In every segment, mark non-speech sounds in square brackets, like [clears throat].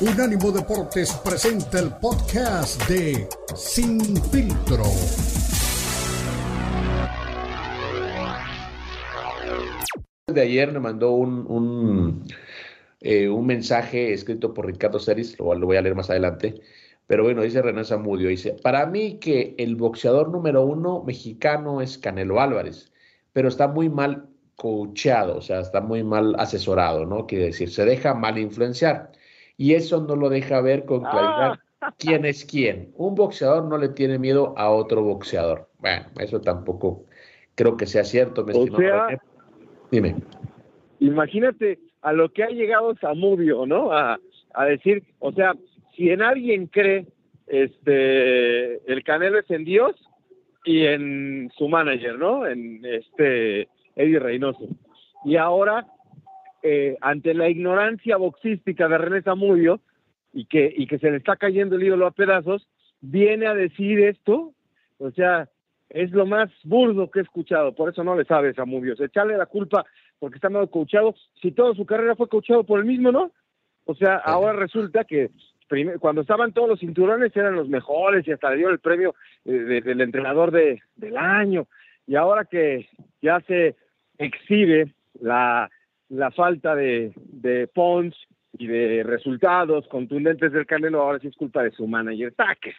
Unánimo Deportes presenta el podcast de Sin Filtro. De ayer me mandó un, un, eh, mensaje escrito por Ricardo Ceris, lo, lo voy a leer más adelante, pero bueno, dice René Zamudio, dice, para mí que el boxeador número uno mexicano es Canelo Álvarez, pero está muy mal coacheado, o sea, está muy mal asesorado, ¿no? Quiere decir, se deja mal influenciar. Y eso no lo deja ver con claridad Ah. quién es quién. Un boxeador no le tiene miedo a otro boxeador. Bueno, eso tampoco creo que sea cierto, me O estimado sea-. Dime. Imagínate a lo que ha llegado Zamudio, ¿no? A, a decir, o sea, si en alguien cree, este, el Canelo es en Dios y en su manager, ¿no? En este Eddie Reynoso. Y ahora, eh, ante la ignorancia boxística de René Zamudio y que, y que se le está cayendo el ídolo a pedazos, viene a decir esto, o sea, es lo más burdo que he escuchado, por eso no le sabe Zamudio. O sea, echarle la culpa porque está mal coachado, si toda su carrera fue coachado por el mismo, ¿no? O sea, ahora resulta que cuando estaban todos los cinturones eran los mejores y hasta le dio el premio eh, de- del entrenador de, del año. Y ahora que ya se exhibe la, la falta de, de y de resultados contundentes del Canelo, ahora sí es culpa de su manager. Táquese.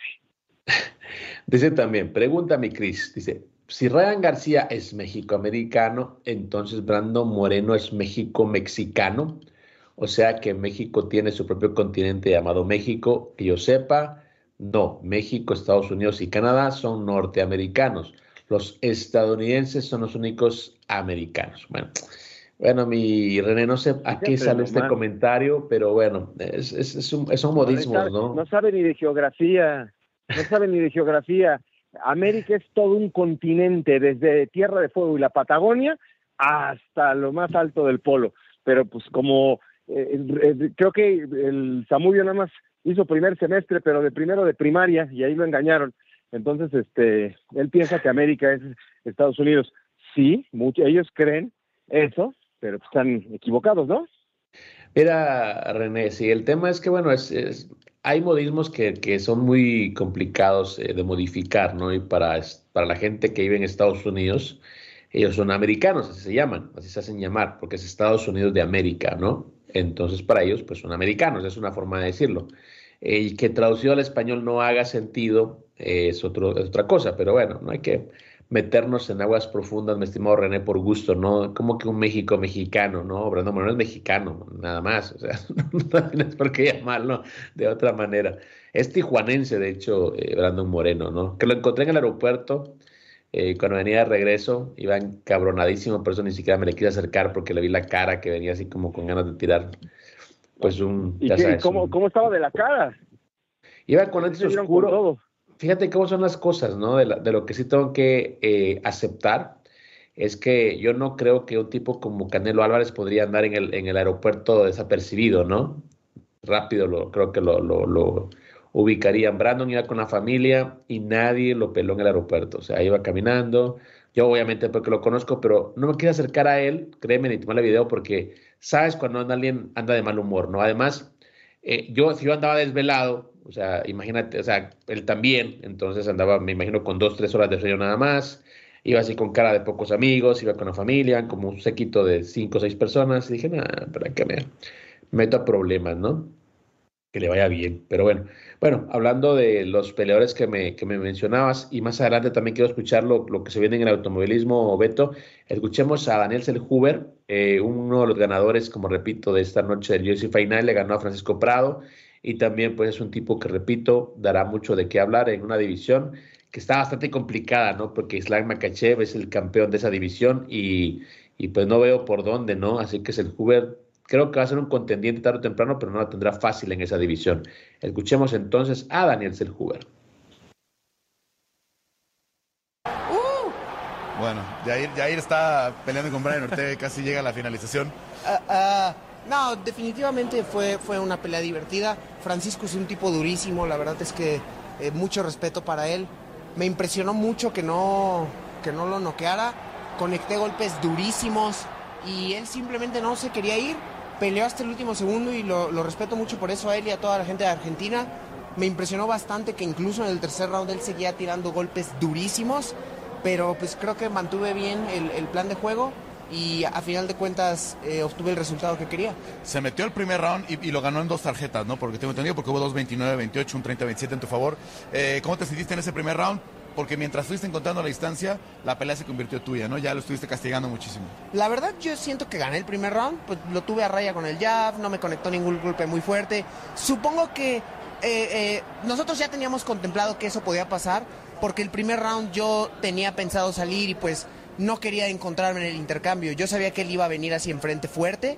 [laughs] Dice también, pregunta mi Cris, dice, si Ryan García es mexicoamericano, entonces Brandon Moreno es México-mexicano. O sea que México tiene su propio continente llamado México, que yo sepa, no, México, Estados Unidos y Canadá son norteamericanos. Los estadounidenses son los únicos americanos. Bueno, bueno, mi René, no sé a qué sale este comentario, pero bueno, es, es, es un- son modismos, sabe, ¿no? no sabe ni de geografía, no sabe ni de geografía. América es todo un continente, desde Tierra de Fuego y la Patagonia hasta lo más alto del polo. Pero pues como eh, eh, creo que el Zamudio nada más hizo primer semestre, pero de primero de primaria, y ahí lo engañaron. Entonces, este, él piensa que América es Estados Unidos. Sí, mucho, ellos creen eso, pero pues, están equivocados, ¿no? Mira, René, sí, el tema es que, bueno, es, es- hay modismos que, que son muy complicados eh, de modificar, ¿no? Y para, para la gente que vive en Estados Unidos, ellos son americanos, así se llaman, así se hacen llamar, porque es Estados Unidos de América, ¿no? Entonces, para ellos, pues son americanos, es una forma de decirlo. Y que traducido al español no haga sentido eh, es, otro, es otra cosa, pero bueno, no hay que meternos en aguas profundas, mi estimado René, por gusto, ¿no? Como que un México mexicano, ¿no? Brandon Moreno es mexicano, nada más, o sea, [laughs] no tienes por qué llamarlo de otra manera. Es tijuanense, de hecho, eh, Brandon Moreno, ¿no? Que lo encontré en el aeropuerto eh, cuando venía de regreso, iba encabronadísimo, por eso ni siquiera me le quise acercar porque le vi la cara que venía así como con ganas de tirar, pues un, ¿Y ya qué- sabes, cómo, un- cómo estaba de la cara? Iba con lentes oscuros. Fíjate cómo son las cosas, ¿no? De, lo que sí tengo que eh, aceptar es que yo no creo que un tipo como Canelo Álvarez podría andar en el, en el aeropuerto desapercibido, ¿no? Rápido creo que lo, lo, ubicarían. Brandon iba con la familia y nadie lo peló en el aeropuerto. O sea, iba caminando. Yo obviamente porque lo conozco, pero no me quiero acercar a él, créeme, ni tomarle video porque sabes cuando alguien anda de mal humor, ¿no? Además, eh, yo, si yo andaba desvelado, o sea, imagínate, o sea, él también, entonces andaba, me imagino, con dos, tres horas de sueño nada más, iba así con cara de pocos amigos, iba con la familia, como un sequito de cinco o seis personas, y dije, nada, para que me meto a problemas, ¿no? Que le vaya bien, pero bueno. Bueno, hablando de los peleadores que me, que me mencionabas, y más adelante también quiero escuchar lo, lo que se viene en el automovilismo, Beto, escuchemos a Daniel Selhuber, eh, uno de los ganadores, como repito, de esta noche del UFC Final, le ganó a Francisco Prado, y también pues es un tipo que, repito, dará mucho de qué hablar en una división que está bastante complicada, ¿no? Porque Islam Makachev es el campeón de esa división y, y pues no veo por dónde, ¿no? Así que Selhuber creo que va a ser un contendiente tarde o temprano, pero no la tendrá fácil en esa división. Escuchemos entonces a Daniel Selhuber. Bueno, Jair, Jair está peleando con Brian Ortega y casi llega a la finalización. Ah, ah, no, definitivamente fue, fue una pelea divertida. Francisco es un tipo durísimo, la verdad es que eh, mucho respeto para él. Me impresionó mucho que no, que no lo noqueara. Conecté golpes durísimos y él simplemente no se quería ir. peleó hasta el último segundo y lo, respeto mucho por eso a él y a toda la gente de Argentina. Me impresionó bastante que incluso en el tercer round él seguía tirando golpes durísimos, pero pues creo que mantuve bien el plan de juego y a final de cuentas eh, obtuve el resultado que quería. Se metió el primer round y, y, lo ganó en dos tarjetas, ¿no? Porque tengo entendido, porque hubo dos 29-28, un 30-27 en tu favor. Eh, ¿Cómo te sentiste en ese primer round? Porque mientras estuviste encontrando la distancia, la pelea se convirtió tuya, ¿no? Ya lo estuviste castigando muchísimo. La verdad, yo siento que gané el primer round, pues lo tuve a raya con el jab, no me conectó ningún golpe muy fuerte. Supongo que eh, eh, nosotros ya teníamos contemplado que eso podía pasar, porque el primer round yo tenía pensado salir y pues no quería encontrarme en el intercambio. Yo sabía que él iba a venir así enfrente fuerte,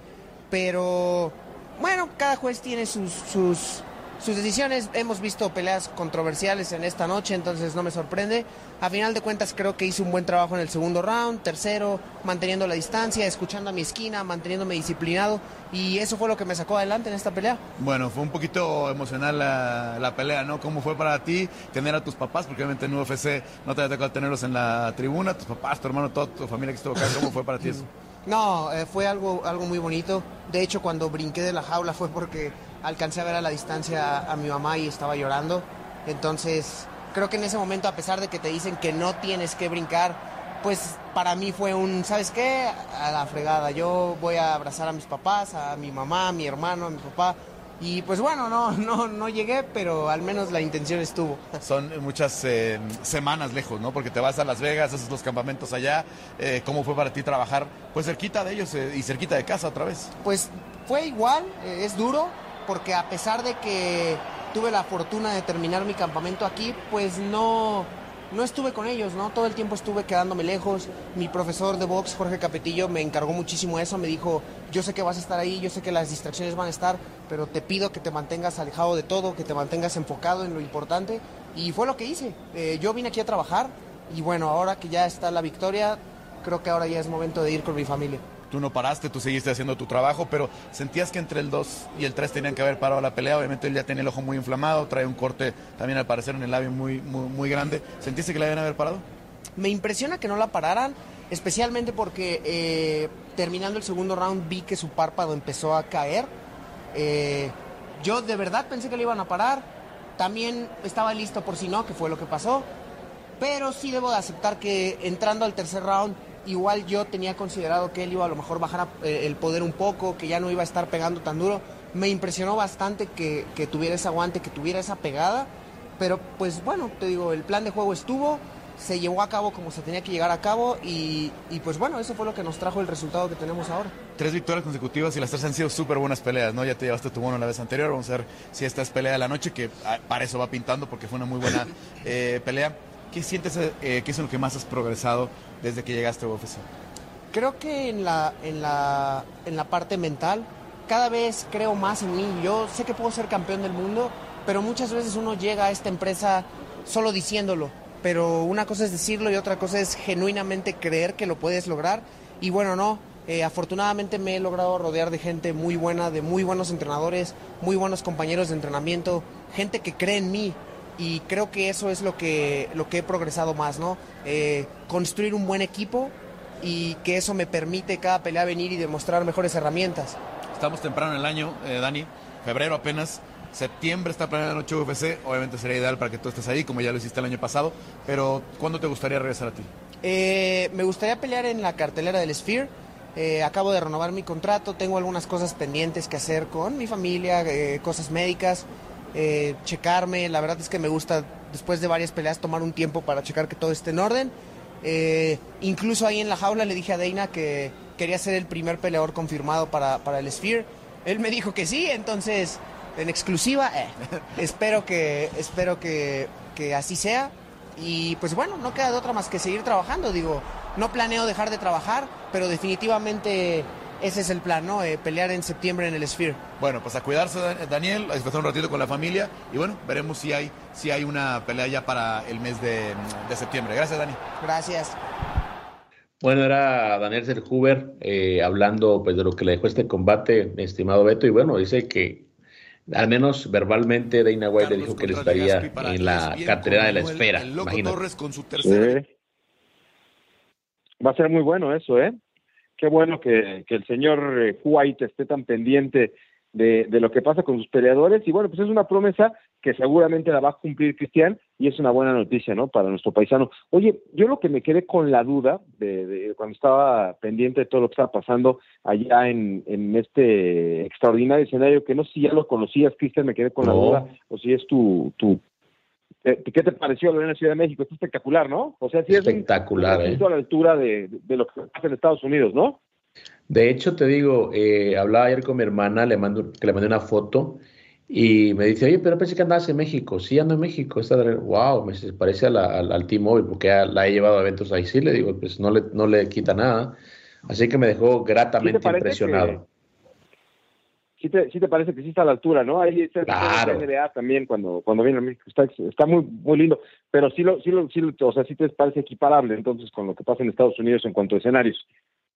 pero bueno, cada juez tiene sus, sus, sus decisiones. Hemos visto peleas controversiales en esta noche, entonces no me sorprende. A final de cuentas creo que hice un buen trabajo en el segundo round, tercero, manteniendo la distancia, escuchando a mi esquina, manteniéndome disciplinado y eso fue lo que me sacó adelante en esta pelea. Bueno, fue un poquito emocional la, la pelea, ¿no? ¿Cómo fue para ti tener a tus papás? Porque obviamente en UFC no te había tocado tenerlos en la tribuna, tus papás, tu hermano, toda tu familia que estuvo acá. ¿Cómo fue para ti eso? No, eh, fue algo, algo muy bonito. De hecho, cuando brinqué de la jaula fue porque alcancé a ver a la distancia a, a mi mamá y estaba llorando. Entonces, creo que en ese momento, a pesar de que te dicen que no tienes que brincar, pues para mí fue un, ¿sabes qué? A la fregada. Yo voy a abrazar a mis papás, a mi mamá, a mi hermano, a mi papá. Y pues bueno, no, no, no llegué, pero al menos la intención estuvo. Son muchas eh, semanas lejos, ¿no? Porque te vas a Las Vegas, haces los campamentos allá. Eh, ¿Cómo fue para ti trabajar pues cerquita de ellos eh, y cerquita de casa otra vez? Pues fue igual, es duro, porque a pesar de que tuve la fortuna de terminar mi campamento aquí, pues no, no estuve con ellos, ¿no? Todo el tiempo estuve quedándome lejos. Mi profesor de box, Jorge Capetillo, me encargó muchísimo eso. Me dijo, yo sé que vas a estar ahí, yo sé que las distracciones van a estar, pero te pido que te mantengas alejado de todo, que te mantengas enfocado en lo importante. Y fue lo que hice. Eh, yo vine aquí a trabajar y bueno, ahora que ya está la victoria, creo que ahora ya es momento de ir con mi familia tú no paraste, tú seguiste haciendo tu trabajo, pero sentías que entre el 2 y el 3 tenían que haber parado la pelea. Obviamente él ya tenía el ojo muy inflamado, trae un corte también al parecer en el labio muy, muy, grande. ¿Sentiste que la debían haber parado? Me impresiona que no la pararan, especialmente porque eh, terminando el segundo round vi que su párpado empezó a caer. Eh, yo de verdad pensé que le iban a parar. También estaba listo por si no, que fue lo que pasó. Pero sí debo de aceptar que entrando al tercer round igual yo tenía considerado que él iba a lo mejor bajar eh, el poder un poco, que ya no iba a estar pegando tan duro. Me impresionó bastante que, que, tuviera ese aguante, que tuviera esa pegada, pero pues bueno, te digo, el plan de juego estuvo, se llevó a cabo como se tenía que llegar a cabo y, y pues bueno, eso fue lo que nos trajo el resultado que tenemos ahora. Tres victorias consecutivas y las tres han sido súper buenas peleas, ¿no? Ya te llevaste tu bono la vez anterior, vamos a ver si esta es pelea de la noche, que ah, para eso va pintando porque fue una muy buena [laughs] eh, pelea. ¿Qué sientes eh, que es en lo que más has progresado desde que llegaste a UFC? Creo que en la, en la, en la parte mental, cada vez creo más en mí. Yo sé que puedo ser campeón del mundo, pero muchas veces uno llega a esta empresa solo diciéndolo. Pero una cosa es decirlo y otra cosa es genuinamente creer que lo puedes lograr. Y bueno, no. Eh, afortunadamente me he logrado rodear de gente muy buena, de muy buenos entrenadores, muy buenos compañeros de entrenamiento, gente que cree en mí, y creo que eso es lo que, lo que he progresado más, ¿no? Eh, construir un buen equipo y que eso me permite cada pelea venir y demostrar mejores herramientas. Estamos temprano en el año, eh, Dani, febrero apenas, septiembre está planeada la noche UFC, obviamente sería ideal para que tú estés ahí, como ya lo hiciste el año pasado, pero ¿cuándo te gustaría regresar a ti? Eh, me gustaría pelear en la cartelera del Sphere. Eh, acabo de renovar mi contrato, tengo algunas cosas pendientes que hacer con mi familia, eh, cosas médicas eh, checarme. La verdad es que me gusta, después de varias peleas, tomar un tiempo para checar que todo esté en orden. Eh, incluso ahí en la jaula le dije a Deina que quería ser el primer peleador confirmado para, para el Sphere. Él me dijo que sí, entonces, en exclusiva, eh, [laughs] espero, que, espero que, que así sea. Y pues bueno, no queda de otra más que seguir trabajando. Digo, no planeo dejar de trabajar, pero definitivamente ese es el plan, ¿no? Eh, pelear en septiembre en el Sphere. Bueno, pues a cuidarse, Daniel, a disfrutar un ratito con la familia y bueno, veremos si hay, si hay una pelea ya para el mes de, de septiembre. Gracias, Dani. Gracias. Bueno, era Daniel Serhuber eh, hablando pues, de lo que le dejó este combate, estimado Beto, y bueno, dice que al menos verbalmente Dana White le dijo que él estaría en la cartera de la esfera. El, el Loco Torres con su tercera. Va a ser muy bueno eso, ¿eh? Qué bueno que, que el señor eh, White esté tan pendiente de, de, lo que pasa con sus peleadores. Y bueno, pues es una promesa que seguramente la va a cumplir Cristian y es una buena noticia, ¿no? Para nuestro paisano. Oye, yo lo que me quedé con la duda de, de cuando estaba pendiente de todo lo que estaba pasando allá en, en este extraordinario escenario, que no sé si ya lo conocías, Cristian, me quedé con la duda, o si es tu, tu ¿Qué te pareció la Ciudad de México? Es espectacular, ¿no? O sea, sí espectacular, es un, ¿eh? a la altura de, de, lo que pasa en Estados Unidos, ¿no? De hecho, te digo, eh, hablaba ayer con mi hermana, le mando, que le mandé una foto y me dice, oye, pero pensé que andabas en México. Sí, ando en México. Está, wow, me parece a la, al, al T-Mobile porque la he llevado a eventos ahí. Sí, le digo, pues no le, no le quita nada. Así que me dejó gratamente impresionado. Sí te, sí te parece que sí está a la altura, ¿no? Ahí está claro. el NBA también cuando, cuando viene a México, está, está muy, muy lindo, pero sí lo, sí lo, sí lo, o sea, sí te parece equiparable entonces con lo que pasa en Estados Unidos en cuanto a escenarios.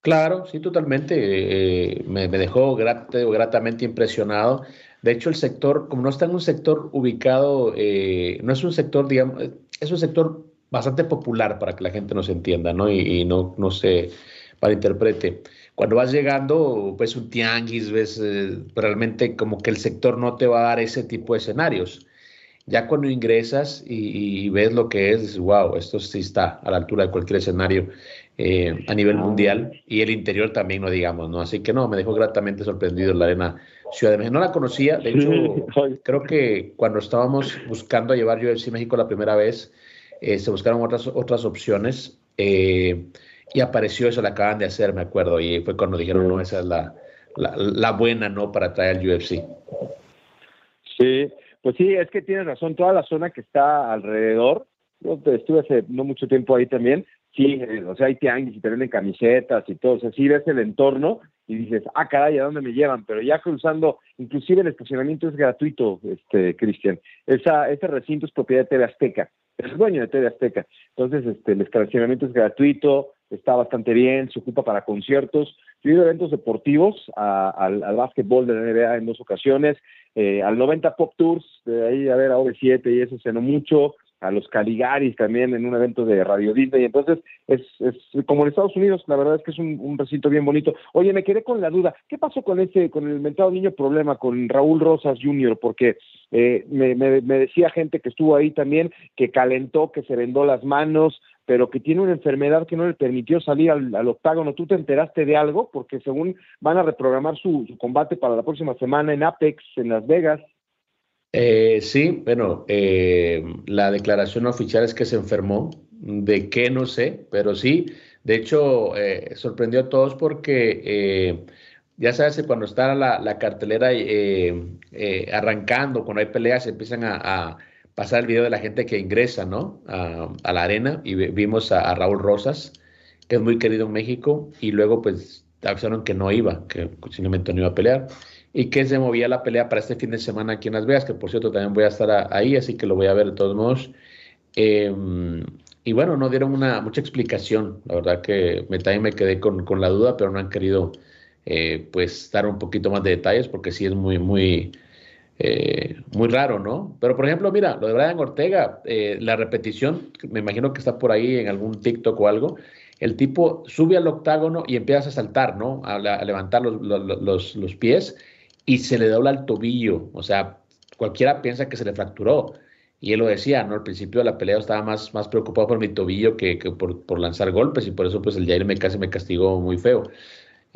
Claro, sí, totalmente. Eh, me, me, dejó grat, gratamente impresionado. De hecho, el sector, como no está en un sector ubicado, eh, no es un sector, digamos, es un sector bastante popular para que la gente nos entienda, ¿no? Y, y no, no se malinterprete cuando vas llegando, ves un tianguis, ves eh, realmente como que el sector no te va a dar ese tipo de escenarios. Ya cuando ingresas y, y ves lo que es, dices, wow, esto sí está a la altura de cualquier escenario eh, a nivel mundial y el interior también, no digamos, ¿no? Así que no, me dejó gratamente sorprendido la arena Ciudad de México. No la conocía, de hecho, creo que cuando estábamos buscando llevar UFC México la primera vez, eh, se buscaron otras, otras opciones. Eh, y apareció eso, la acaban de hacer, me acuerdo, y fue cuando dijeron, no, esa es la, la, buena, ¿no? Para traer al UFC. Sí, pues sí, es que tienes razón, toda la zona que está alrededor, yo estuve hace no mucho tiempo ahí también, sí, o sea, hay tianguis y te venden camisetas y todo, o sea, sí ves el entorno y dices, ah, caray, ¿a dónde me llevan? Pero ya cruzando, inclusive el estacionamiento es gratuito, este, Cristian. Esa, ese recinto es propiedad de TV Azteca, es dueño de TV Azteca. Entonces, este, el estacionamiento es gratuito, está bastante bien, se ocupa para conciertos. Yo he ido a eventos deportivos, a, al, al básquetbol de la NBA en dos ocasiones, eh, al 90 Pop Tours, de ahí a ver a OV7 y eso cenó mucho, a los Caligaris también en un evento de Radio Disney. Entonces, es, es como en Estados Unidos, la verdad es que es un, recinto bien bonito. Oye, me quedé con la duda, ¿qué pasó con ese, con el mentado niño problema, con Raúl Rosas Jr.? Porque eh, me, me, me decía gente que estuvo ahí también, que calentó, que se vendó las manos, pero que tiene una enfermedad que no le permitió salir al, octágono. ¿Tú te enteraste de algo? Porque según van a reprogramar su, combate para la próxima semana en Apex, en Las Vegas. Eh, sí, bueno, eh, la declaración oficial es que se enfermó. ¿De qué? No sé, pero sí. De hecho, eh, sorprendió a todos porque eh, ya sabes que cuando está la, cartelera arrancando, cuando hay peleas, empiezan a, pasar el video de la gente que ingresa ¿no? a, a la arena y vimos a, Raúl Rosas, que es muy querido en México, y luego pues avisaron que no iba, que simplemente no iba a pelear y que se movía la pelea para este fin de semana aquí en Las Vegas, que por cierto también voy a estar ahí, así que lo voy a ver de todos modos. Eh, y bueno, no dieron una mucha explicación, la verdad que me, también me quedé con, con, la duda, pero no han querido eh, pues dar un poquito más de detalles porque sí es muy, muy, eh, muy raro, ¿no? Pero por ejemplo, mira, lo de Brian Ortega, eh, la repetición, me imagino que está por ahí en algún TikTok o algo, el tipo sube al octágono y empieza a saltar, ¿no? A, levantar los, los, los, los pies y se le dobla el tobillo. O sea, cualquiera piensa que se le fracturó. Y él lo decía, ¿no? Al principio de la pelea estaba más, más preocupado por mi tobillo que, que por, por, lanzar golpes y por eso pues el Jair me casi me castigó muy feo.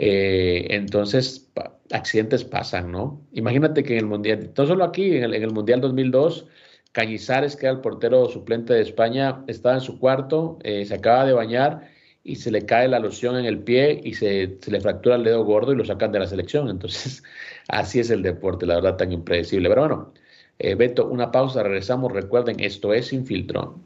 Eh, entonces, accidentes pasan, ¿no? Imagínate que en el Mundial, no solo aquí, en el, Mundial 2002, Cañizares, que era el portero suplente de España, estaba en su cuarto, eh, se acaba de bañar y se le cae la loción en el pie y se, se, le fractura el dedo gordo y lo sacan de la selección. Entonces, [laughs] así es el deporte, la verdad, tan impredecible. Pero bueno, eh, Beto, una pausa, regresamos. Recuerden, esto es Sin Filtro.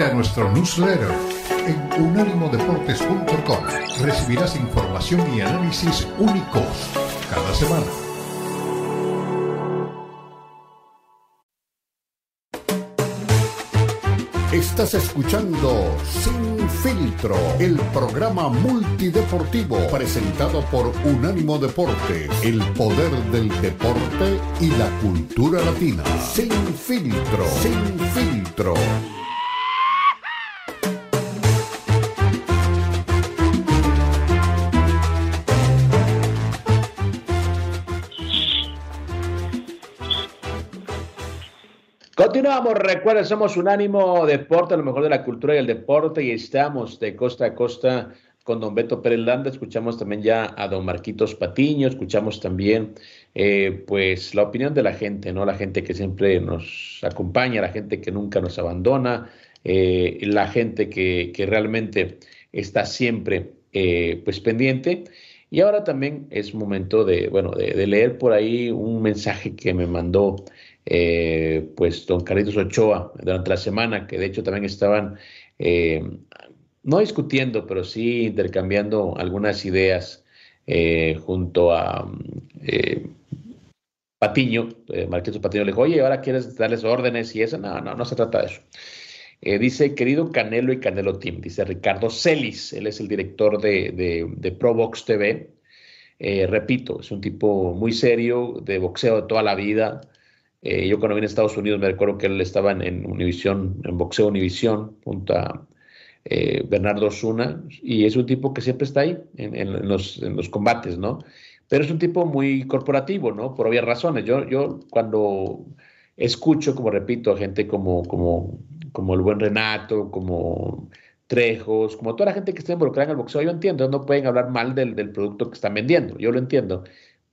A nuestro newsletter en unánimodeportes.com. Recibirás información y análisis únicos cada semana. Estás escuchando Sin Filtro, el programa multideportivo presentado por Unánimo Deportes, el poder del deporte y la cultura latina. Sin Filtro, Sin Filtro. Continuamos, recuerden, somos Unánimo Deporte, lo mejor de la cultura y el deporte, y estamos de costa a costa con don Beto Pérez Landa, escuchamos también ya a don Marquitos Patiño, escuchamos también eh, pues la opinión de la gente, ¿no? La gente que siempre nos acompaña, la gente que nunca nos abandona, eh, la gente que, realmente está siempre eh, pues pendiente. Y ahora también es momento de, bueno, de leer por ahí un mensaje que me mandó eh, pues don Carlitos Ochoa durante la semana, que de hecho también estaban eh, no discutiendo, pero sí intercambiando algunas ideas eh, junto a Patiño, Marquitos Patiño le dijo, oye, ahora quieres darles órdenes y eso, no, no, no se trata de eso. dice, querido Canelo y Canelo Team, dice Ricardo Celis, él es el director de, de, de TV. repito, es un tipo muy serio, de boxeo de toda la vida, eh, yo cuando vine a Estados Unidos me recuerdo que él estaba en, Univisión, en Boxeo Univisión, junto a eh, Bernardo Osuna, y es un tipo que siempre está ahí en, los, combates, ¿no? Pero es un tipo muy corporativo, ¿no? Por obvias razones. Yo, yo cuando escucho, como repito, a gente como, como, como el buen Renato, como Trejos, como toda la gente que está involucrada en el boxeo, yo entiendo, no pueden hablar mal del, del producto que están vendiendo, yo lo entiendo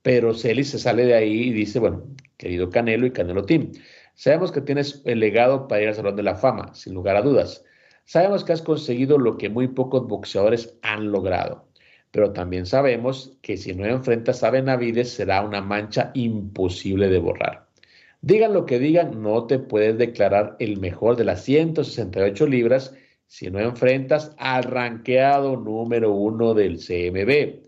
pero Celis se sale de ahí y dice, bueno, querido Canelo y Canelo Team, sabemos que tienes el legado para ir al Salón de la Fama, sin lugar a dudas. Sabemos que has conseguido lo que muy pocos boxeadores han logrado, pero también sabemos que si no enfrentas a Benavides será una mancha imposible de borrar. Digan lo que digan, no te puedes declarar el mejor de las 168 libras si no enfrentas al ranqueado número uno del CMB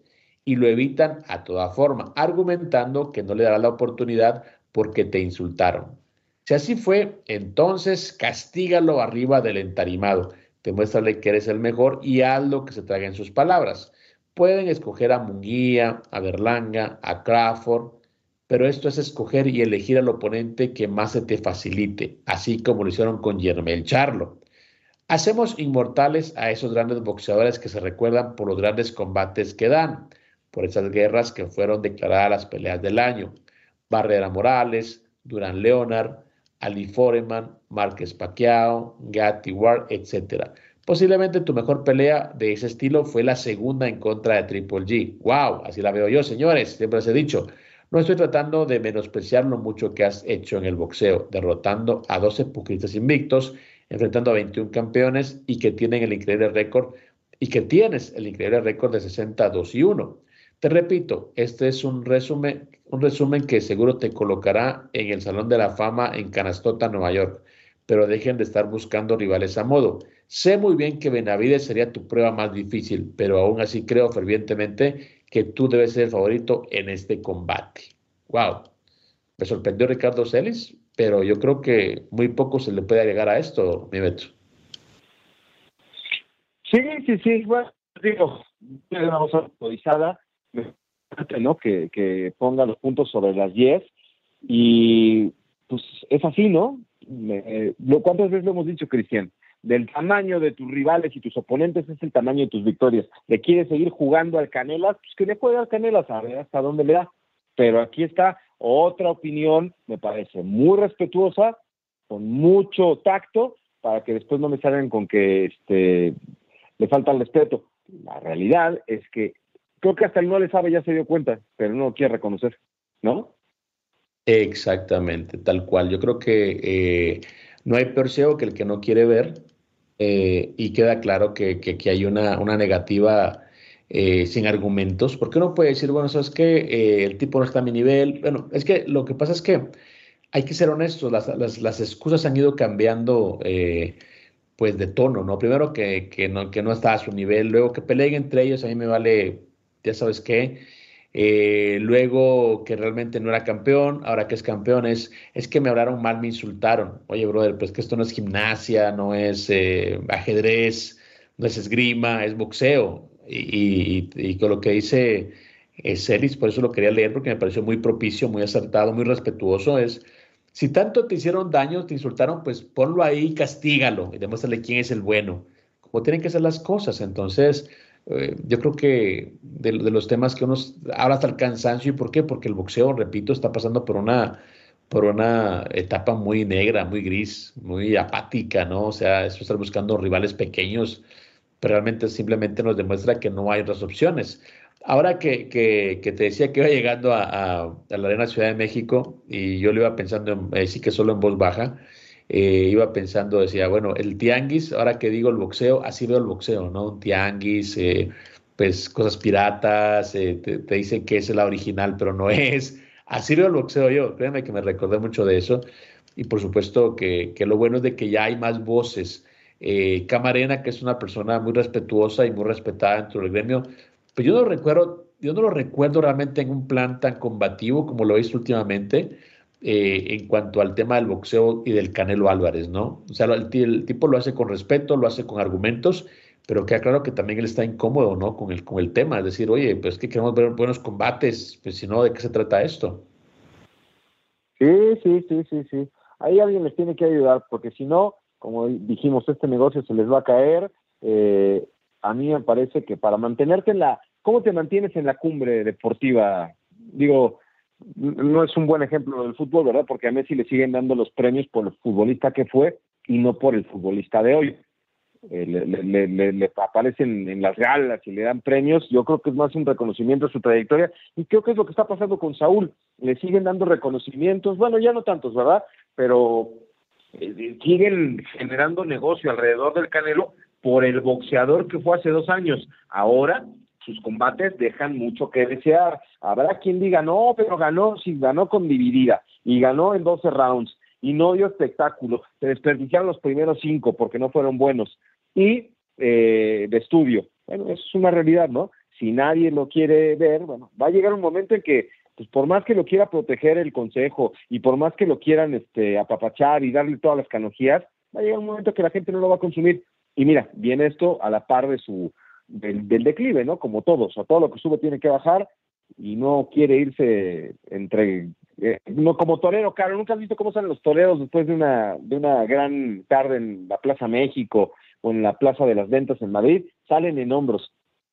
y lo evitan a toda forma, argumentando que no le dará la oportunidad porque te insultaron. Si así fue, entonces castígalo arriba del entarimado, demuéstrale que eres el mejor y haz lo que se traga en sus palabras. Pueden escoger a Munguía, a Berlanga, a Crawford, pero esto es escoger y elegir al oponente que más se te facilite, así como lo hicieron con Yermel Charlo. Hacemos inmortales a esos grandes boxeadores que se recuerdan por los grandes combates que dan por esas guerras que fueron declaradas las peleas del año. Barrera Morales, Durán Leonard, Ali Foreman, Márquez Pacquiao, Gatti Ward, etc. Posiblemente tu mejor pelea de ese estilo fue la segunda en contra de Triple G. ¡Wow! Así la veo yo, señores. Siempre les he dicho. No estoy tratando de menospreciar lo mucho que has hecho en el boxeo, derrotando a 12 pugilistas invictos, enfrentando a 21 campeones y que tienen el increíble récord y que tienes el increíble récord de 62 y 1. Te repito, este es un resumen, un resumen que seguro te colocará en el Salón de la Fama en Canastota, Nueva York, pero dejen de estar buscando rivales a modo. Sé muy bien que Benavides sería tu prueba más difícil, pero aún así creo fervientemente que tú debes ser el favorito en este combate. ¡Wow! Me sorprendió Ricardo Celis, pero yo creo que muy poco se le puede agregar a esto, mi Beto. Sí, sí, sí. Bueno, digo, una voz autorizada ¿no? Que, que ponga los puntos sobre las 10 y pues es así, ¿no? lo, ¿Cuántas veces lo hemos dicho, Cristian? Del tamaño de tus rivales y tus oponentes es el tamaño de tus victorias. ¿Le quieres seguir jugando al Canelas? Pues que le juegue al Canelas, a ver hasta dónde le da. Pero aquí está otra opinión, me parece muy respetuosa, con mucho tacto, para que después no me salgan con que este, le falta el respeto. La realidad es que creo que hasta el no le sabe ya se dio cuenta, pero no lo quiere reconocer, ¿no? Exactamente, tal cual. Yo creo que eh, no hay peor ciego que el que no quiere ver eh, y queda claro que, que, hay una, una negativa eh, sin argumentos, porque uno puede decir, bueno, ¿sabes qué? el tipo no está a mi nivel. Bueno, es que lo que pasa es que hay que ser honestos, las, las, las excusas han ido cambiando pues de tono, ¿no? Primero que, que, no, que no está a su nivel, luego que peleen entre ellos, a mí me vale ya sabes qué, Eh, luego que realmente no era campeón, ahora que es campeón es, que me hablaron mal, me insultaron. Oye, brother, pues que esto no es gimnasia, no es eh, ajedrez, no es esgrima, es boxeo. Y, con lo que dice eh, Celis, por eso lo quería leer porque me pareció muy propicio, muy acertado, muy respetuoso, es si tanto te hicieron daño, te insultaron, pues ponlo ahí, castígalo y demuéstrale quién es el bueno, como tienen que ser las cosas. Entonces, eh, yo creo que de, los temas que uno habla hasta el cansancio, ¿y por qué? Porque el boxeo, repito, está pasando por una, por una etapa muy negra, muy gris, muy apática, ¿no? O sea, eso estar buscando rivales pequeños, pero realmente simplemente nos demuestra que no hay otras opciones. Ahora que, que, te decía que iba llegando a, a, la Arena Ciudad de México y yo lo iba pensando, en, eh, sí que solo en voz baja, eh, iba pensando, decía, bueno, el tianguis, ahora que digo el boxeo, así veo el boxeo, ¿no? Un tianguis, eh, pues cosas piratas, te, te, dicen que es la original, pero no [laughs] es. Así veo el boxeo yo, créanme que me recordé mucho de eso. Y por supuesto que, que lo bueno es de que ya hay más voces. Camarena, que es una persona muy respetuosa y muy respetada dentro del gremio, pues yo no recuerdo, yo no lo recuerdo realmente en un plan tan combativo como lo he visto últimamente eh, en cuanto al tema del boxeo y del Canelo Álvarez, ¿no? O sea, el, tipo lo hace con respeto, lo hace con argumentos, pero queda claro que también él está incómodo, ¿no? Con el, con el tema, es decir, oye, pues que queremos ver buenos combates, pues si no, ¿de qué se trata esto? Sí, sí, sí, sí, sí. Ahí alguien les tiene que ayudar, porque si no, como dijimos, este negocio se les va a caer. Eh, a mí me parece que para mantenerte en la, ¿cómo te mantienes en la cumbre deportiva? Digo, no es un buen ejemplo del fútbol, ¿verdad? Porque a Messi le siguen dando los premios por el futbolista que fue y no por el futbolista de hoy. Eh, le, aparecen en las galas y le dan premios, yo creo que es más un reconocimiento de su trayectoria y creo que es lo que está pasando con Saúl, le siguen dando reconocimientos, bueno, ya no tantos, ¿verdad? Pero eh, siguen generando negocio alrededor del Canelo por el boxeador que fue hace dos años. Ahora sus combates dejan mucho que desear. Habrá quien diga, no, pero ganó, sí, ganó con dividida y ganó en 12 rounds y no dio espectáculo. Se desperdiciaron los primeros cinco porque no fueron buenos. Y eh, de estudio. Bueno, eso es una realidad, ¿no? Si nadie lo quiere ver, bueno, va a llegar un momento en que, pues por más que lo quiera proteger el consejo y por más que lo quieran este, apapachar y darle todas las canogías, va a llegar un momento que la gente no lo va a consumir. Y mira, viene esto a la par de su del, declive, ¿no? Como todos, o todo lo que sube tiene que bajar y no quiere irse entre eh, no como torero, caro. Nunca has visto cómo salen los toreros después de una de una gran tarde en la Plaza México o en la Plaza de las Ventas en Madrid, salen en hombros.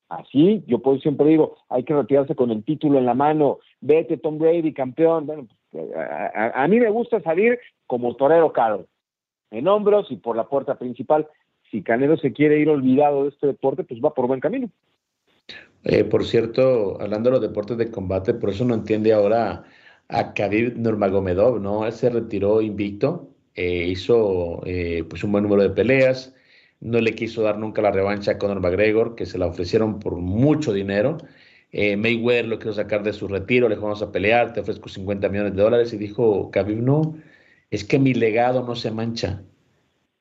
Así, yo pues siempre digo, hay que retirarse con el título en la mano, vete Tom Brady, campeón. Bueno, pues, a, a mí me gusta salir como torero caro, en hombros y por la puerta principal si Canelo se quiere ir olvidado de este deporte, pues va por buen camino. Eh, por cierto, hablando de los deportes de combate, por eso no entiende ahora a Khabib Nurmagomedov, ¿no? Él se retiró invicto, eh, hizo eh, pues un buen número de peleas, no le quiso dar nunca la revancha a Conor McGregor, que se la ofrecieron por mucho dinero. Mayweather lo quiso sacar de su retiro, le dijo, vamos a pelear, te ofrezco 50 millones de dólares, y dijo, Khabib, no, es que mi legado no se mancha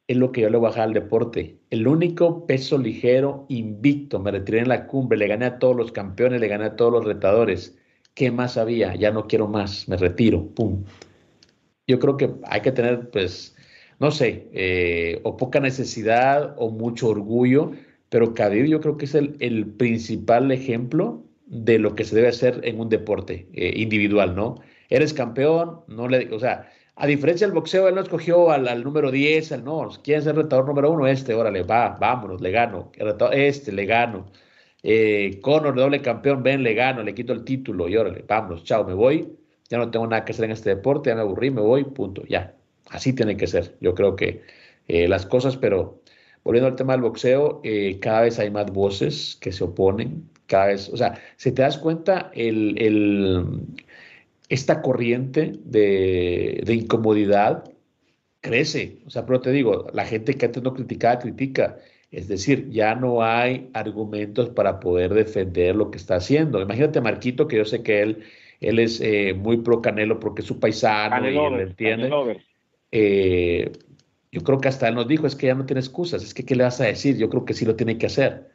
es lo que yo le voy a bajar al deporte. El único peso ligero invicto, me retiré en la cumbre, le gané a todos los campeones, le gané a todos los retadores. ¿Qué más había? Ya no quiero más, me retiro, pum. Yo creo que hay que tener, pues, no sé, eh, o poca necesidad o mucho orgullo, pero Khabib yo creo que es el, principal ejemplo de lo que se debe hacer en un deporte eh, individual, ¿no? Eres campeón, no le, o sea, a diferencia del boxeo, él no escogió al, número 10, al no, quiere ser retador número uno, este, órale, va, vámonos, le gano. Este, le gano. Eh, Conor, doble campeón, ven, le gano, le quito el título y órale, vámonos, chao, me voy. Ya no tengo nada que hacer en este deporte, ya me aburrí, me voy, punto, ya. Así tiene que ser. Yo creo que eh, las cosas, pero volviendo al tema del boxeo, eh, cada vez hay más voces que se oponen, cada vez, o sea, si te das cuenta, el, esta corriente de, incomodidad crece. O sea, pero te digo, la gente que antes no criticaba, critica. Es decir, ya no hay argumentos para poder defender lo que está haciendo. Imagínate a Marquito, que yo sé que él, él es eh, muy pro Canelo porque es su paisano y él entiende. Eh, yo creo que hasta él nos dijo, es que ya no tiene excusas, es que ¿qué le vas a decir? Yo creo que sí lo tiene que hacer.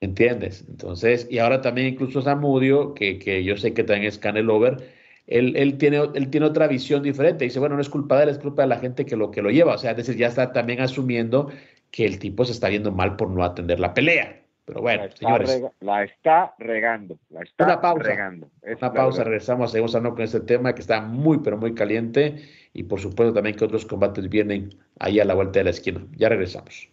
¿Entiendes? Entonces, y ahora también incluso Samudio, que, que yo sé que también es Canel Over, él, él, tiene, él tiene otra visión diferente. Dice, bueno, no es culpa de él, es culpa de la gente que lo, que lo lleva. O sea, es decir, ya está también asumiendo que el tipo se está viendo mal por no atender la pelea. Pero bueno, la señores. la está regando. La está una pausa. regando. una pausa, regresamos, seguimos hablando con este tema que está muy, pero muy caliente. Y por supuesto también que otros combates vienen ahí a la vuelta de la esquina. Ya regresamos.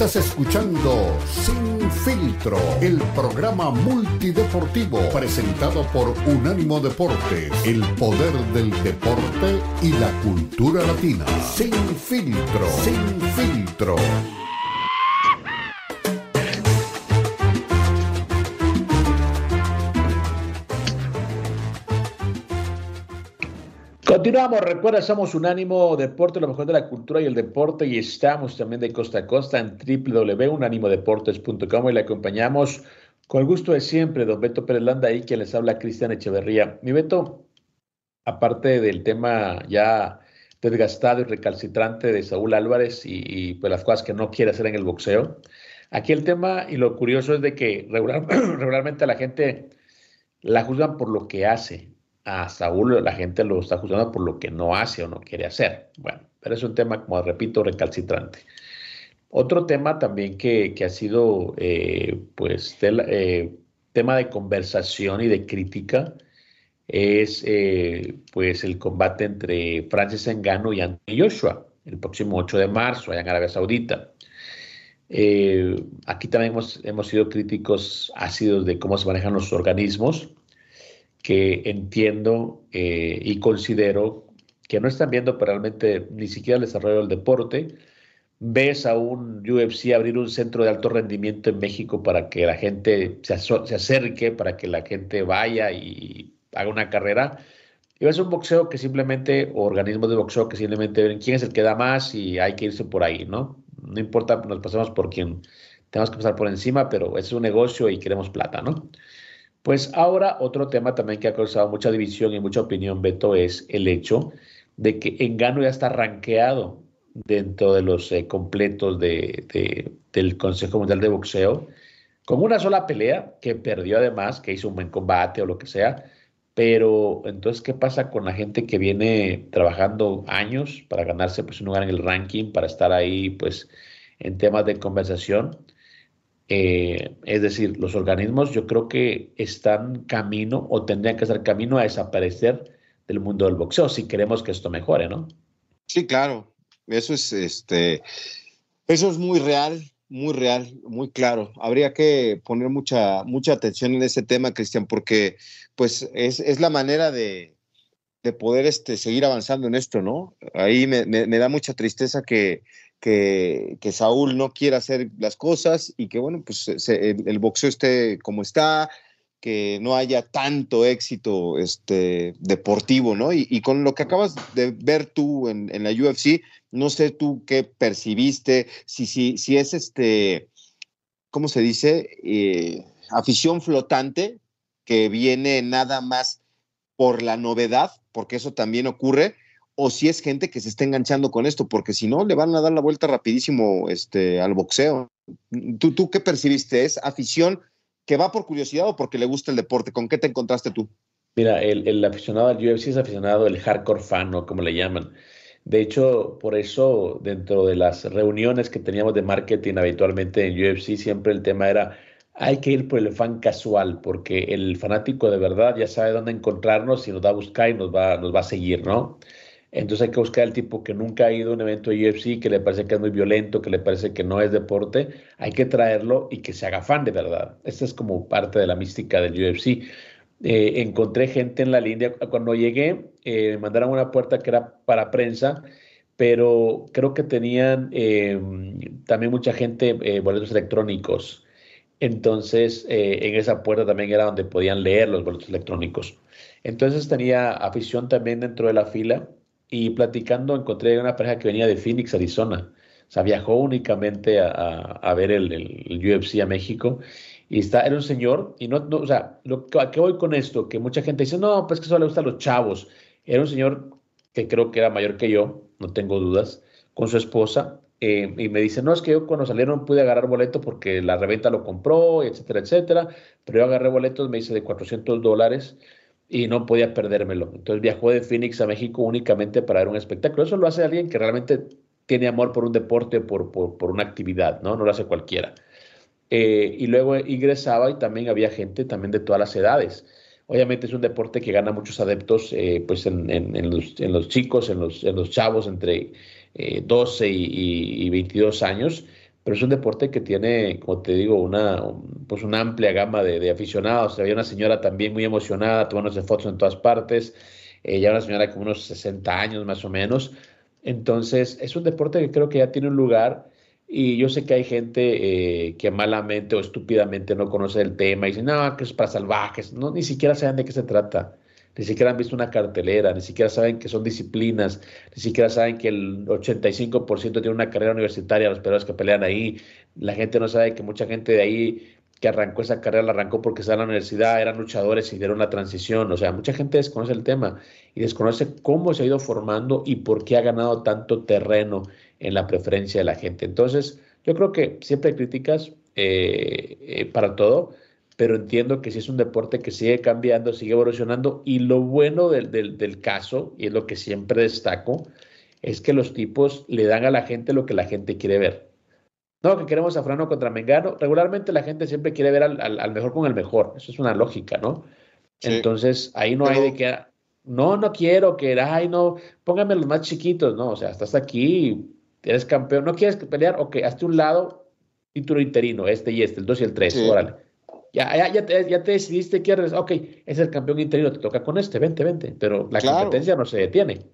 Estás escuchando Sin Filtro, el programa multideportivo presentado por Unánimo Deportes, el poder del deporte y la cultura latina. Sin Filtro, Sin Filtro. Continuamos, recuerda, somos Unánimo Deporte, lo mejor de la cultura y el deporte, y estamos también de costa a costa en www.unanimodeportes.com y le acompañamos con el gusto de siempre, don Beto Pérez Landa, y quien les habla, Cristian Echeverría. Mi Beto, aparte del tema ya desgastado y recalcitrante de Saúl Álvarez y, pues las cosas que no quiere hacer en el boxeo, aquí el tema y lo curioso es de que regular, [clears throat] regularmente la gente la juzgan por lo que hace, a Saúl la gente lo está juzgando por lo que no hace o no quiere hacer. Bueno, pero es un tema, como repito, recalcitrante. Otro tema también que, que ha sido, eh, pues, eh, tema de conversación y de crítica es, eh, pues, el combate entre Francis Engano y Anthony Joshua, el próximo 8 de marzo, allá en Arabia Saudita. aquí también hemos, hemos sido críticos ácidos de cómo se manejan los organismos que entiendo eh, y considero que no están viendo realmente ni siquiera el desarrollo del deporte. Ves a un UFC abrir un centro de alto rendimiento en México para que la gente se, acerque, para que la gente vaya y haga una carrera. Y ves un boxeo que simplemente, o organismos de boxeo que simplemente ven quién es el que da más y hay que irse por ahí, ¿no? No importa, nos pasamos por quien tenemos que pasar por encima, pero es un negocio y queremos plata, ¿no? Pues ahora otro tema también que ha causado mucha división y mucha opinión, Beto, es el hecho de que Engano ya está rankeado dentro de los eh, completos de, de, del Consejo Mundial de Boxeo, con una sola pelea que perdió además, que hizo un buen combate o lo que sea, pero entonces, ¿qué pasa con la gente que viene trabajando años para ganarse pues, un lugar en el ranking, para estar ahí pues en temas de conversación? Eh, es decir, los organismos yo creo que están camino o tendrían que estar camino a desaparecer del mundo del boxeo si queremos que esto mejore, ¿no? Sí, claro. Eso es, este, eso es muy real, muy real, muy claro. Habría que poner mucha, mucha atención en ese tema, Cristian, porque pues es, es la manera de, de poder este, seguir avanzando en esto, ¿no? Ahí me, da mucha tristeza que, que, que, Saúl no quiera hacer las cosas y que, bueno, pues se, el, boxeo esté como está, que no haya tanto éxito este, deportivo, ¿no? Y, con lo que acabas de ver tú en, en, la UFC, no sé tú qué percibiste, si, si, si es este, ¿cómo se dice? Eh, afición flotante que viene nada más por la novedad, porque eso también ocurre, o si es gente que se está enganchando con esto, porque si no, le van a dar la vuelta rapidísimo este, al boxeo. ¿Tú, ¿Tú qué percibiste? ¿Es afición que va por curiosidad o porque le gusta el deporte? ¿Con qué te encontraste tú? Mira, el, el aficionado al UFC es aficionado, el hardcore fan, o como le llaman. De hecho, por eso, dentro de las reuniones que teníamos de marketing habitualmente en UFC, siempre el tema era hay que ir por el fan casual, porque el fanático de verdad ya sabe dónde encontrarnos y nos va a buscar y nos va, nos va a seguir, ¿no? Entonces hay que buscar al tipo que nunca ha ido a un evento de UFC, que le parece que es muy violento, que le parece que no es deporte. Hay que traerlo y que se haga fan de verdad. Esta es como parte de la mística del UFC. Eh, encontré gente en la línea. Cuando llegué, eh, me mandaron una puerta que era para prensa, pero creo que tenían eh, también mucha gente eh, boletos electrónicos. Entonces, en esa puerta también era donde podían leer los boletos electrónicos. Entonces tenía afición también dentro de la fila y platicando encontré una pareja que venía de Phoenix, Arizona. O sea, viajó únicamente a, ver el, el, UFC a México. Y está, era un señor, y no, o sea, lo, ¿a qué voy con esto? Que mucha gente dice, no, pues que solo le gustan los chavos. Era un señor que creo que era mayor que yo, no tengo dudas, con su esposa, eh, y me dice, no, es que yo cuando salieron pude agarrar boleto porque la reventa lo compró, etcétera, etcétera, pero yo agarré boletos, me dice, de 400 dólares y no podía perdérmelo. Entonces viajó de Phoenix a México únicamente para ver un espectáculo. Eso lo hace alguien que realmente tiene amor por un deporte, por, por, una actividad, ¿no? No lo hace cualquiera. Eh, y luego ingresaba y también había gente también de todas las edades. Obviamente es un deporte que gana muchos adeptos eh, pues en, los, en, los, chicos, en los, en los chavos entre 12 eh, y, 22 años, pero es un deporte que tiene, como te digo, una, pues una amplia gama de, aficionados. Había una señora también muy emocionada, tomándose fotos en todas partes, eh, una señora con unos 60 años más o menos. Entonces, es un deporte que creo que ya tiene un lugar y yo sé que hay gente eh, que malamente o estúpidamente no conoce el tema y dice, no, que es para salvajes, no, ni siquiera saben de qué se trata ni siquiera han visto una cartelera, ni siquiera saben que son disciplinas, ni siquiera saben que el 85% tiene una carrera universitaria, los peleadores que pelean ahí, la gente no sabe que mucha gente de ahí que arrancó esa carrera la arrancó porque estaba en la universidad, eran luchadores y dieron la transición, o sea, mucha gente desconoce el tema y desconoce cómo se ha ido formando y por qué ha ganado tanto terreno en la preferencia de la gente. Entonces, yo creo que siempre hay críticas eh, eh, para todo, pero entiendo que si es un deporte que sigue cambiando, sigue evolucionando y lo bueno del, del, caso, y es lo que siempre destaco, es que los tipos le dan a la gente lo que la gente quiere ver. No, que queremos a Frano contra Mengano. Regularmente la gente siempre quiere ver al, al, mejor con el mejor. Eso es una lógica, ¿no? Entonces, ahí no hay de que, no, no quiero que, ay, no, póngame los más chiquitos, no, o sea, estás aquí, eres campeón, no quieres pelear, ok, hazte un lado, título interino, este y este, el 2 y el 3, órale ya, ya, ya, te, ya te decidiste que eres, ok, es el campeón interino, te toca con este, vente, vente, pero la competencia no se detiene.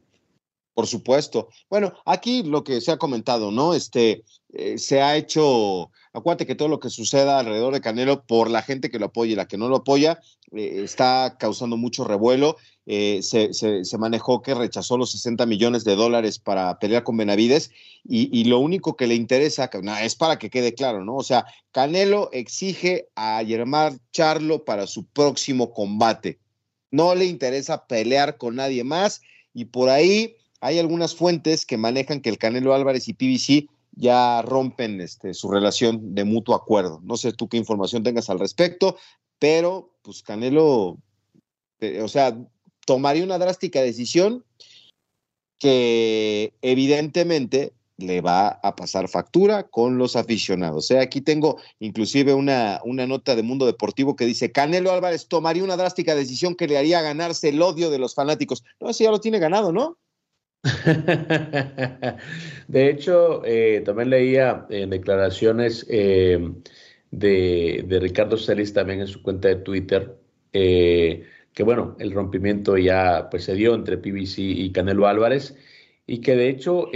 Por supuesto. Bueno, aquí lo que se ha comentado, ¿no? Este, eh, se ha hecho, acuérdate que todo lo que suceda alrededor de Canelo, por la gente que lo apoya y la que no lo apoya, eh, está causando mucho revuelo. Eh, se, manejó que rechazó los 60 millones de dólares para pelear con Benavides y, lo único que le interesa, es para que quede claro, ¿no? O sea, Canelo exige a Germán Charlo para su próximo combate. No le interesa pelear con nadie más y por ahí hay algunas fuentes que manejan que el Canelo Álvarez y PBC ya rompen este, su relación de mutuo acuerdo. No sé tú qué información tengas al respecto, pero pues Canelo, eh, o sea, tomaría una drástica decisión que evidentemente le va a pasar factura con los aficionados. Sea, aquí tengo inclusive una, una nota de Mundo Deportivo que dice, Canelo Álvarez tomaría una drástica decisión que le haría ganarse el odio de los fanáticos. No, ese ya lo tiene ganado, ¿no? [laughs] de hecho, eh, también leía en declaraciones eh, de, Ricardo Celis también en su cuenta de Twitter, eh, que bueno, el rompimiento ya pues se dio entre PBC y Canelo Álvarez y que de hecho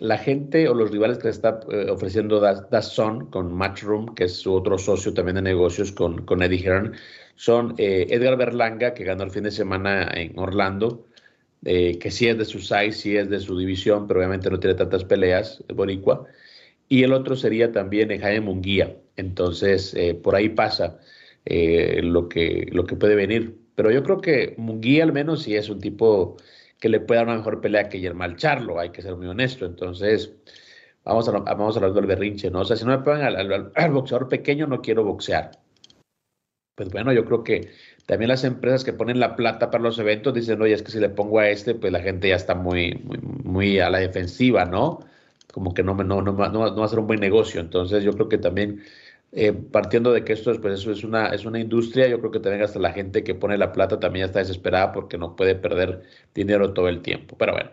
la gente o los rivales que le está ofreciendo Dazón con Matchroom, que es su otro socio también de negocios con, con Eddie Hearn, son Edgar Berlanga, que ganó el fin de semana en Orlando, eh, que sí es de su size, sí es de su división, pero obviamente no tiene tantas peleas, Boricua. Y el otro sería también Jaime Munguía. Entonces, eh, por ahí pasa eh, lo, que, lo que puede venir. Pero yo creo que Munguía al menos sí es un tipo que le puede dar una mejor pelea que Yermal Charlo, hay que ser muy honesto. Entonces, vamos a, vamos a hablar del berrinche, ¿no? O sea, si no me ponen al boxeador pequeño, no quiero boxear. Pues bueno, yo creo que también las empresas que ponen la plata para los eventos dicen, oye, es que si le pongo a este, pues la gente ya está muy, muy, a la defensiva, ¿no? Como que no, no, no, no, va a ser un buen negocio. Entonces yo creo que también, eh, partiendo de que esto es, pues eso es una, es una industria, yo creo que también hasta la gente que pone la plata también está desesperada porque no puede perder dinero todo el tiempo. Pero bueno,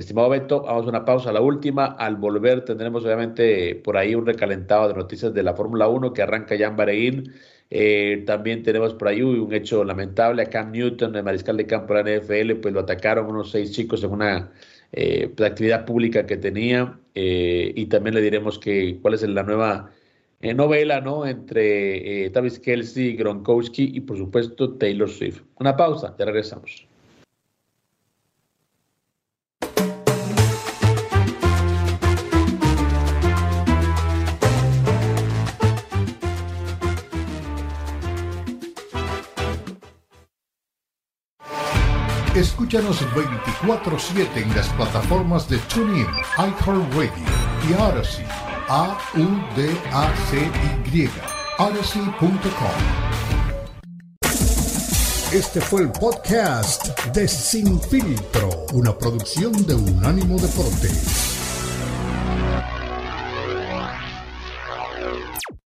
estimado Beto, vamos a una pausa, la última. Al volver tendremos obviamente por ahí un recalentado de noticias de la Fórmula 1 que arranca ya en Bahrein eh, también tenemos por ahí un hecho lamentable a Cam Newton, el mariscal de campo de la NFL, pues lo atacaron unos seis chicos en una eh, pues, actividad pública que tenía eh, y también le diremos que cuál es la nueva novela ¿no? entre Travis Kelsey, Gronkowski y por supuesto Taylor Swift. Una pausa, ya regresamos. Escúchanos 24-7 en las plataformas de TuneIn, iHeartRadio y Odyssey. A-U-D-A-C-Y. Odyssey.com. Este fue el podcast de Sin Filtro, una producción de Unánimo Deportes.